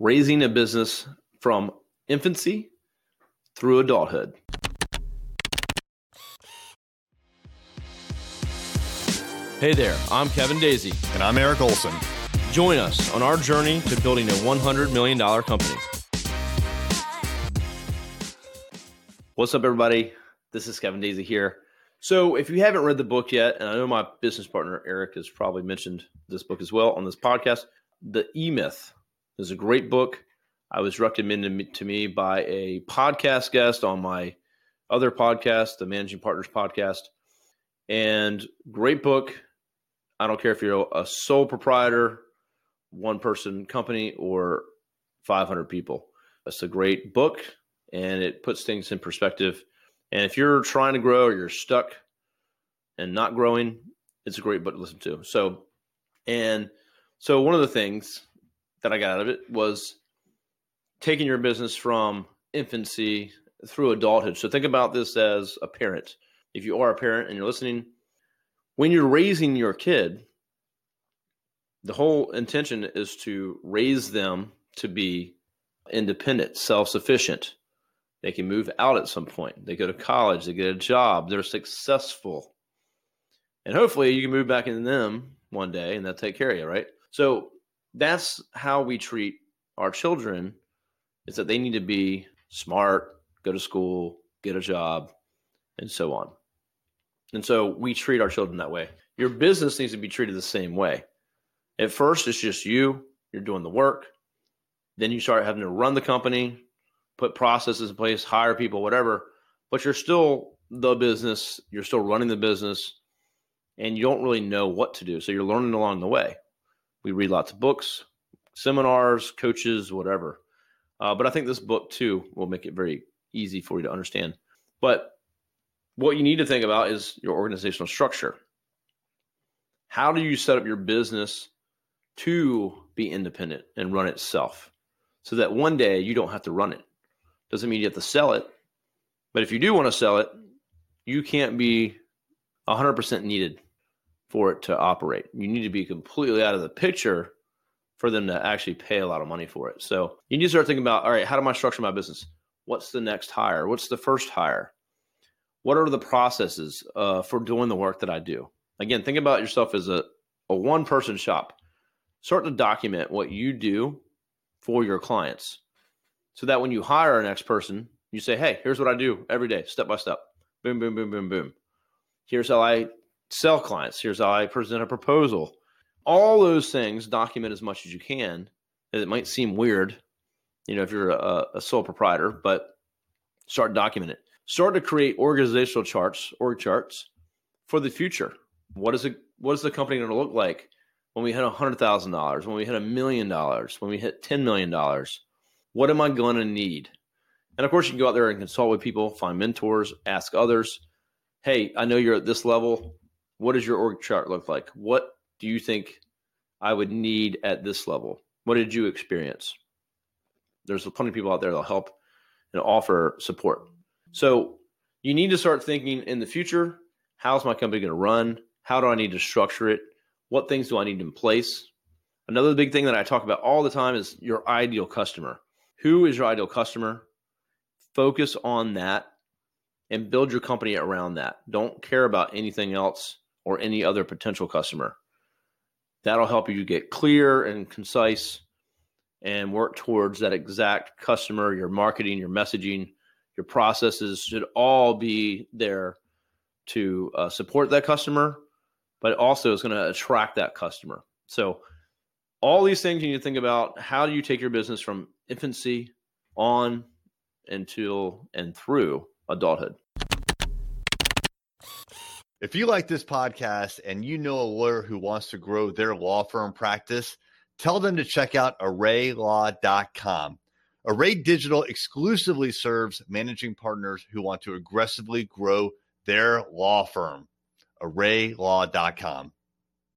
raising a business from infancy through adulthood. Hey there, I'm Kevin Daisey. And I'm Eric Olson. Join us on our journey to building a $100 million company. What's up, everybody? This is Kevin Daisey here. So, if you haven't read the book yet, and I know my business partner Eric has probably mentioned this book as well on this podcast, The E Myth is a great book. I was recommended to me by a podcast guest on my other podcast, the Managing Partners podcast. And great book. I don't care if you're a sole proprietor, one person company, or 500 people. It's a great book and it puts things in perspective. And if you're trying to grow or you're stuck and not growing, it's a great book to listen to. So, and so one of the things that I got out of it was taking your business from infancy through adulthood. So think about this as a parent. If you are a parent and you're listening, when you're raising your kid, the whole intention is to raise them to be independent, self sufficient. They can move out at some point. They go to college, they get a job, they're successful. And hopefully you can move back into them one day and they'll take care of you, right? So that's how we treat our children is that they need to be smart, go to school, get a job, and so on. And so we treat our children that way. Your business needs to be treated the same way. At first, it's just you, you're doing the work. Then you start having to run the company, put processes in place, hire people, whatever. But you're still the business, you're still running the business, and you don't really know what to do. So you're learning along the way. We read lots of books, seminars, coaches, whatever. Uh, but I think this book too will make it very easy for you to understand. But what you need to think about is your organizational structure. How do you set up your business to be independent and run itself so that one day you don't have to run it? Doesn't mean you have to sell it, but if you do want to sell it, you can't be 100% needed for it to operate. You need to be completely out of the picture for them to actually pay a lot of money for it. So you need to start thinking about all right, how do I structure my business? What's the next hire? What's the first hire? What are the processes uh, for doing the work that I do? Again, think about yourself as a, a one person shop. Start to document what you do for your clients so that when you hire a next person, you say, hey, here's what I do every day, step by step. Boom, boom, boom, boom, boom. Here's how I sell clients. Here's how I present a proposal. All those things document as much as you can. It might seem weird, you know, if you're a, a sole proprietor, but start documenting it. Start to create organizational charts, org charts for the future. What is it? What is the company going to look like when we hit hundred thousand dollars? When we hit a million dollars? When we hit ten million dollars? What am I going to need? And of course, you can go out there and consult with people, find mentors, ask others. Hey, I know you're at this level what does your org chart look like? What do you think I would need at this level? What did you experience? There's plenty of people out there that'll help and offer support. So you need to start thinking in the future how's my company going to run? How do I need to structure it? What things do I need in place? Another big thing that I talk about all the time is your ideal customer. Who is your ideal customer? Focus on that and build your company around that. Don't care about anything else or any other potential customer. That'll help you get clear and concise and work towards that exact customer. Your marketing, your messaging, your processes should all be there to uh, support that customer, but also it's going to attract that customer. So, all these things you need to think about how do you take your business from infancy on until and through adulthood. If you like this podcast and you know a lawyer who wants to grow their law firm practice, tell them to check out arraylaw.com. Array Digital exclusively serves managing partners who want to aggressively grow their law firm. arraylaw.com.